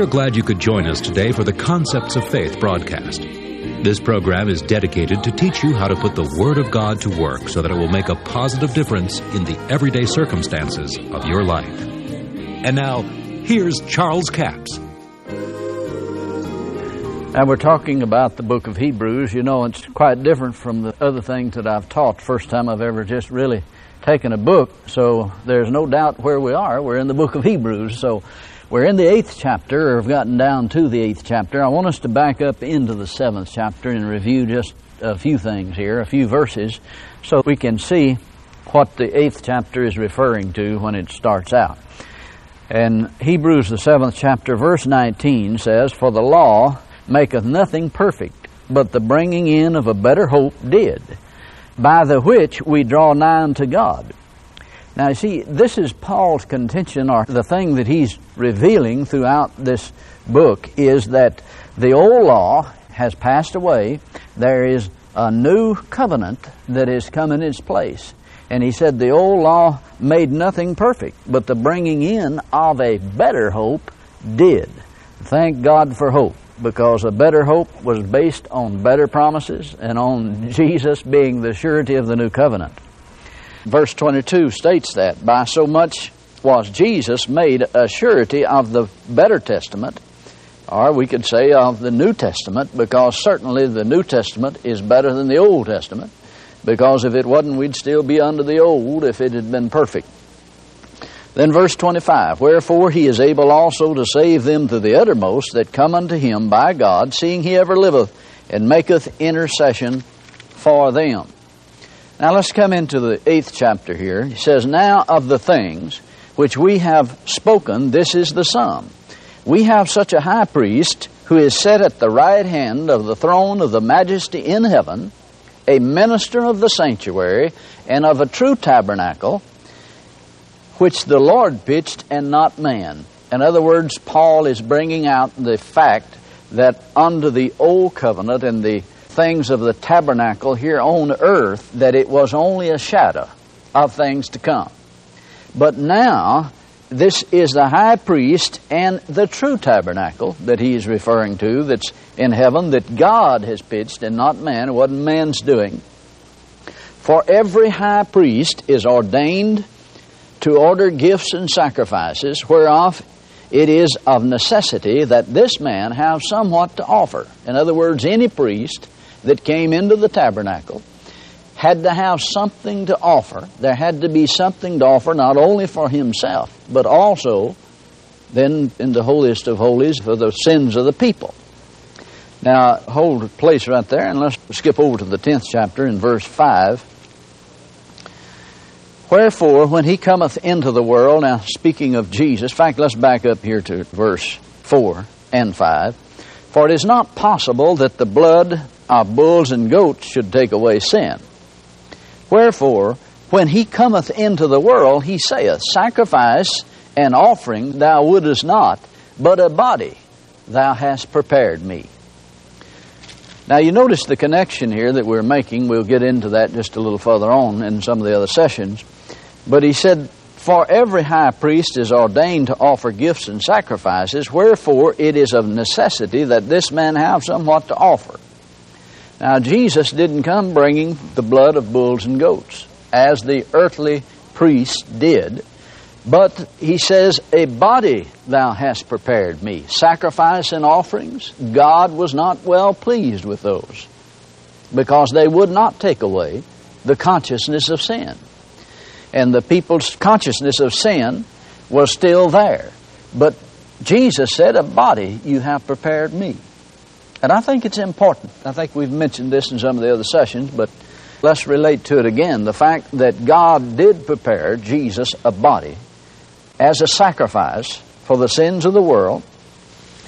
We're glad you could join us today for the Concepts of Faith broadcast. This program is dedicated to teach you how to put the Word of God to work so that it will make a positive difference in the everyday circumstances of your life. And now, here's Charles Capps. And we're talking about the book of Hebrews. You know, it's quite different from the other things that I've taught. First time I've ever just really taken a book, so there's no doubt where we are. We're in the book of Hebrews. So we're in the eighth chapter, or have gotten down to the eighth chapter. I want us to back up into the seventh chapter and review just a few things here, a few verses, so we can see what the eighth chapter is referring to when it starts out. And Hebrews, the seventh chapter, verse 19 says, For the law maketh nothing perfect, but the bringing in of a better hope did, by the which we draw nigh unto God. Now, you see, this is Paul's contention, or the thing that he's revealing throughout this book, is that the old law has passed away. There is a new covenant that has come in its place. And he said the old law made nothing perfect, but the bringing in of a better hope did. Thank God for hope, because a better hope was based on better promises and on Jesus being the surety of the new covenant. Verse 22 states that by so much was Jesus made a surety of the better testament, or we could say of the New Testament, because certainly the New Testament is better than the Old Testament, because if it wasn't, we'd still be under the Old if it had been perfect. Then verse 25, Wherefore he is able also to save them to the uttermost that come unto him by God, seeing he ever liveth and maketh intercession for them. Now let's come into the eighth chapter here. He says, Now of the things which we have spoken, this is the sum. We have such a high priest who is set at the right hand of the throne of the majesty in heaven, a minister of the sanctuary and of a true tabernacle, which the Lord pitched and not man. In other words, Paul is bringing out the fact that under the old covenant and the things of the tabernacle here on earth that it was only a shadow of things to come. But now, this is the high priest and the true tabernacle that he is referring to that's in heaven that God has pitched and not man. It wasn't man's doing. For every high priest is ordained to order gifts and sacrifices, whereof it is of necessity that this man have somewhat to offer. In other words, any priest that came into the tabernacle had to have something to offer. There had to be something to offer not only for himself, but also then in the holiest of holies for the sins of the people. Now, hold place right there and let's skip over to the 10th chapter in verse 5. Wherefore, when he cometh into the world, now speaking of Jesus, in fact, let's back up here to verse 4 and 5. For it is not possible that the blood of bulls and goats should take away sin. Wherefore, when he cometh into the world, he saith, Sacrifice and offering thou wouldest not, but a body thou hast prepared me. Now, you notice the connection here that we're making. We'll get into that just a little further on in some of the other sessions. But he said, For every high priest is ordained to offer gifts and sacrifices, wherefore it is of necessity that this man have somewhat to offer. Now, Jesus didn't come bringing the blood of bulls and goats, as the earthly priests did, but he says, A body thou hast prepared me. Sacrifice and offerings, God was not well pleased with those, because they would not take away the consciousness of sin. And the people's consciousness of sin was still there. But Jesus said, A body you have prepared me. And I think it's important. I think we've mentioned this in some of the other sessions, but let's relate to it again. The fact that God did prepare Jesus a body as a sacrifice for the sins of the world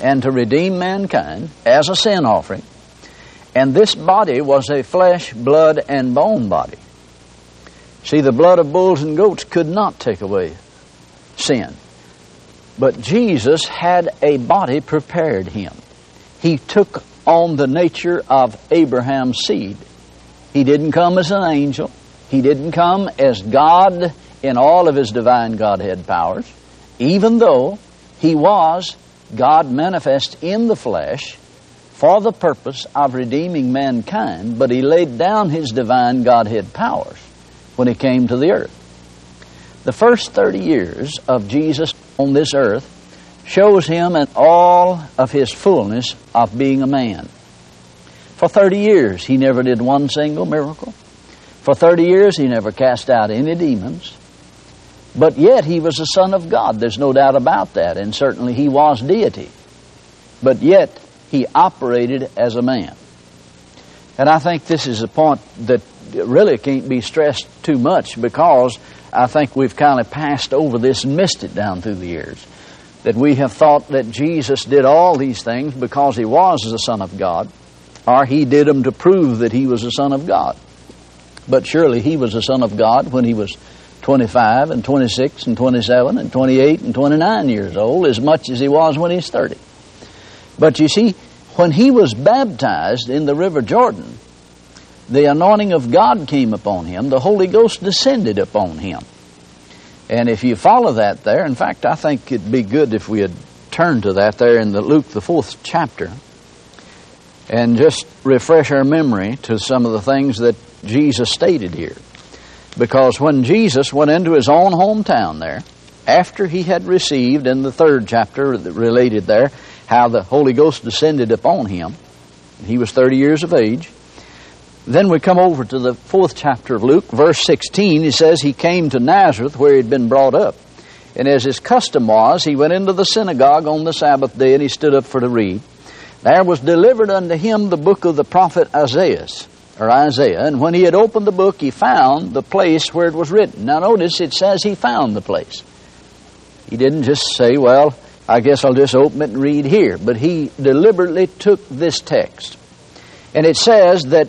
and to redeem mankind as a sin offering. And this body was a flesh, blood, and bone body. See, the blood of bulls and goats could not take away sin. But Jesus had a body prepared him he took on the nature of Abraham's seed. He didn't come as an angel. He didn't come as God in all of his divine Godhead powers, even though he was God manifest in the flesh for the purpose of redeeming mankind, but he laid down his divine Godhead powers when he came to the earth. The first 30 years of Jesus on this earth shows him in all of his fullness of being a man. For 30 years, he never did one single miracle. For 30 years, he never cast out any demons. But yet, he was the Son of God. There's no doubt about that. And certainly, he was deity. But yet, he operated as a man. And I think this is a point that really can't be stressed too much because I think we've kind of passed over this and missed it down through the years. That we have thought that Jesus did all these things because he was the Son of God, or he did them to prove that he was the Son of God. But surely he was the Son of God when he was 25 and 26 and 27 and 28 and 29 years old, as much as he was when he's 30. But you see, when he was baptized in the River Jordan, the anointing of God came upon him, the Holy Ghost descended upon him. And if you follow that there, in fact, I think it'd be good if we had turned to that there in the Luke, the fourth chapter, and just refresh our memory to some of the things that Jesus stated here. Because when Jesus went into his own hometown there, after he had received in the third chapter related there how the Holy Ghost descended upon him, he was 30 years of age. Then we come over to the fourth chapter of Luke, verse 16. He says, He came to Nazareth where he had been brought up. And as his custom was, he went into the synagogue on the Sabbath day and he stood up for to read. There was delivered unto him the book of the prophet Isaiah, or Isaiah. And when he had opened the book, he found the place where it was written. Now notice it says he found the place. He didn't just say, Well, I guess I'll just open it and read here. But he deliberately took this text. And it says that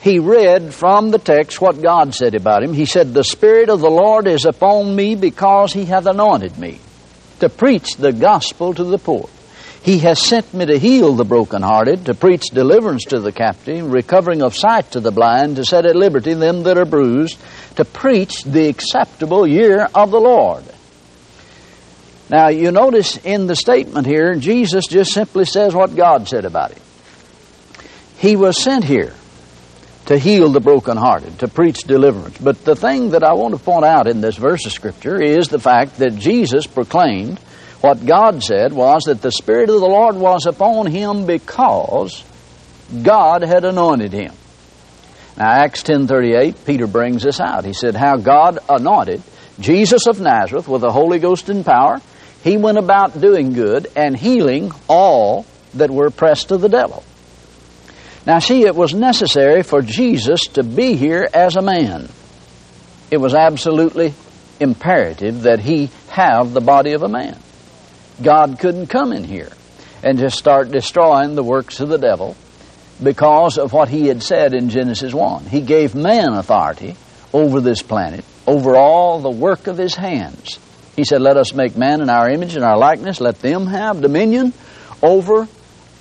he read from the text what God said about him. He said, The Spirit of the Lord is upon me because he hath anointed me to preach the gospel to the poor. He has sent me to heal the brokenhearted, to preach deliverance to the captive, recovering of sight to the blind, to set at liberty them that are bruised, to preach the acceptable year of the Lord. Now, you notice in the statement here, Jesus just simply says what God said about him. He was sent here to heal the brokenhearted, to preach deliverance. But the thing that I want to point out in this verse of Scripture is the fact that Jesus proclaimed what God said was that the Spirit of the Lord was upon him because God had anointed him. Now, Acts 10.38, Peter brings this out. He said, how God anointed Jesus of Nazareth with the Holy Ghost and power. He went about doing good and healing all that were oppressed of the devil. Now, see, it was necessary for Jesus to be here as a man. It was absolutely imperative that he have the body of a man. God couldn't come in here and just start destroying the works of the devil because of what he had said in Genesis 1. He gave man authority over this planet, over all the work of his hands. He said, Let us make man in our image and our likeness, let them have dominion over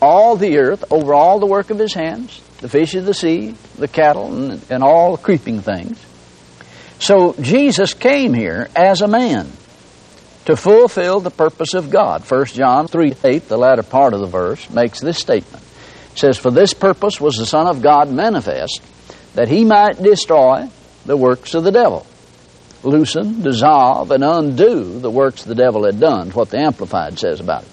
all the earth, over all the work of his hands, the fish of the sea, the cattle, and, and all creeping things. So Jesus came here as a man to fulfill the purpose of God. 1 John 3 8, the latter part of the verse, makes this statement. It says, For this purpose was the Son of God manifest, that he might destroy the works of the devil. Loosen, dissolve, and undo the works the devil had done, what the Amplified says about it.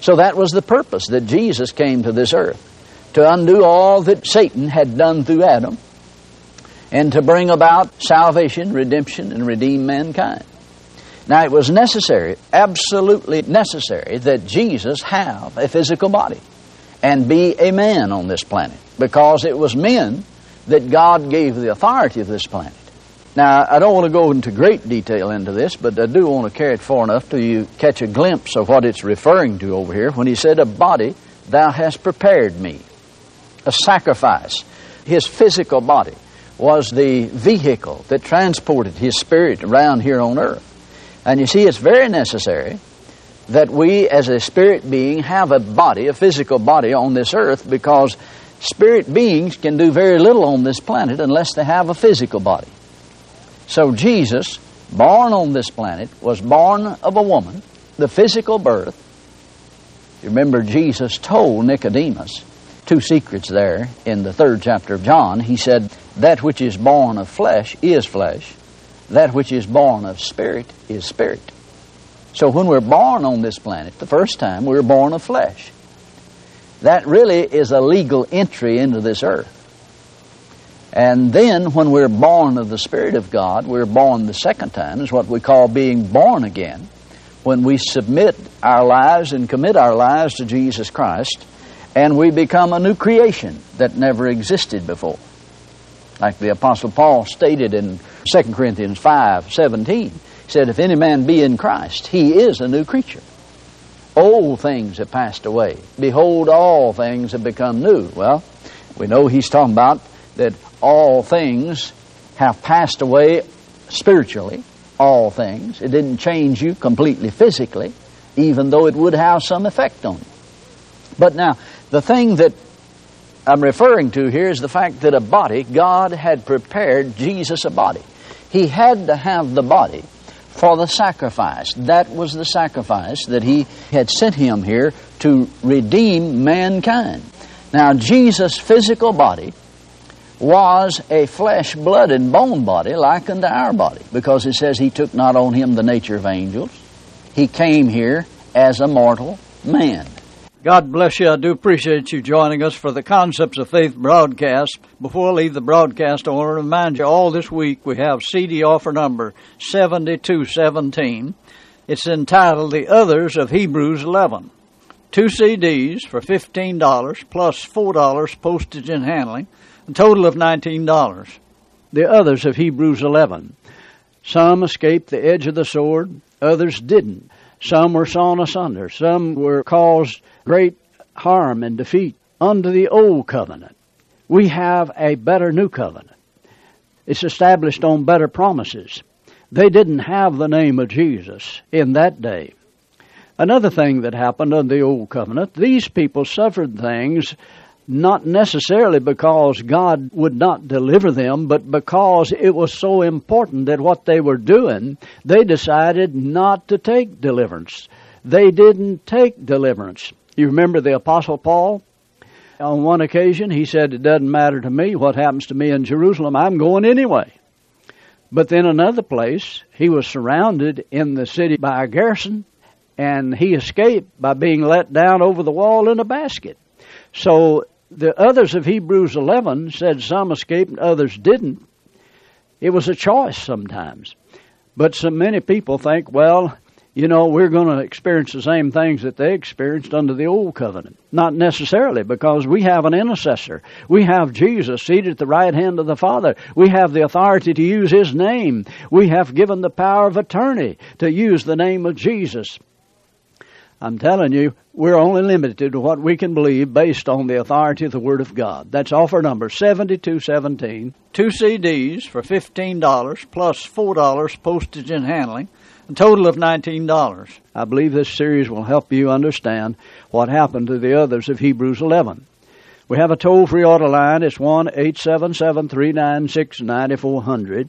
So that was the purpose that Jesus came to this earth to undo all that Satan had done through Adam and to bring about salvation, redemption, and redeem mankind. Now, it was necessary, absolutely necessary, that Jesus have a physical body and be a man on this planet because it was men that God gave the authority of this planet. Now, I don't want to go into great detail into this, but I do want to carry it far enough till you catch a glimpse of what it's referring to over here when he said, A body thou hast prepared me, a sacrifice. His physical body was the vehicle that transported his spirit around here on earth. And you see, it's very necessary that we, as a spirit being, have a body, a physical body on this earth because spirit beings can do very little on this planet unless they have a physical body. So Jesus, born on this planet, was born of a woman, the physical birth, Remember, Jesus told Nicodemus two secrets there in the third chapter of John. He said, That which is born of flesh is flesh, that which is born of spirit is spirit. So when we're born on this planet, the first time, we're born of flesh. That really is a legal entry into this earth. And then when we're born of the Spirit of God, we're born the second time, is what we call being born again. When we submit our lives and commit our lives to Jesus Christ, and we become a new creation that never existed before. Like the Apostle Paul stated in 2 Corinthians 5 17, he said, If any man be in Christ, he is a new creature. Old things have passed away. Behold, all things have become new. Well, we know he's talking about that all things have passed away spiritually. All things. It didn't change you completely physically, even though it would have some effect on you. But now, the thing that I'm referring to here is the fact that a body, God had prepared Jesus a body. He had to have the body for the sacrifice. That was the sacrifice that he had sent him here to redeem mankind. Now, Jesus' physical body was a flesh, blood, and bone body like unto our body, because it says he took not on him the nature of angels. He came here as a mortal man. God bless you. I do appreciate you joining us for the Concepts of Faith broadcast. Before I leave the broadcast, I want to remind you all this week we have CD offer number 7217. It's entitled The Others of Hebrews 11. Two CDs for $15 plus $4 postage and handling, a total of $19. The Others of Hebrews 11. Some escaped the edge of the sword, others didn't. Some were sawn asunder, some were caused great harm and defeat under the old covenant. We have a better new covenant. It's established on better promises. They didn't have the name of Jesus in that day. Another thing that happened under the old covenant, these people suffered things not necessarily because God would not deliver them, but because it was so important that what they were doing, they decided not to take deliverance. They didn't take deliverance. You remember the Apostle Paul? On one occasion, he said, It doesn't matter to me what happens to me in Jerusalem, I'm going anyway. But then another place, he was surrounded in the city by a garrison, and he escaped by being let down over the wall in a basket. So the others of Hebrews 11 said some escaped and others didn't. It was a choice sometimes. But so many people think, well, you know, we're going to experience the same things that they experienced under the old covenant. Not necessarily, because we have an intercessor. We have Jesus seated at the right hand of the Father. We have the authority to use His name. We have given the power of attorney to use the name of Jesus. I'm telling you, we're only limited to what we can believe based on the authority of the Word of God. That's offer number 7217. Two CDs for $15 plus $4 postage and handling a total of $19. I believe this series will help you understand what happened to the others of Hebrews 11. We have a toll free order line. It's 1 877 396 9400.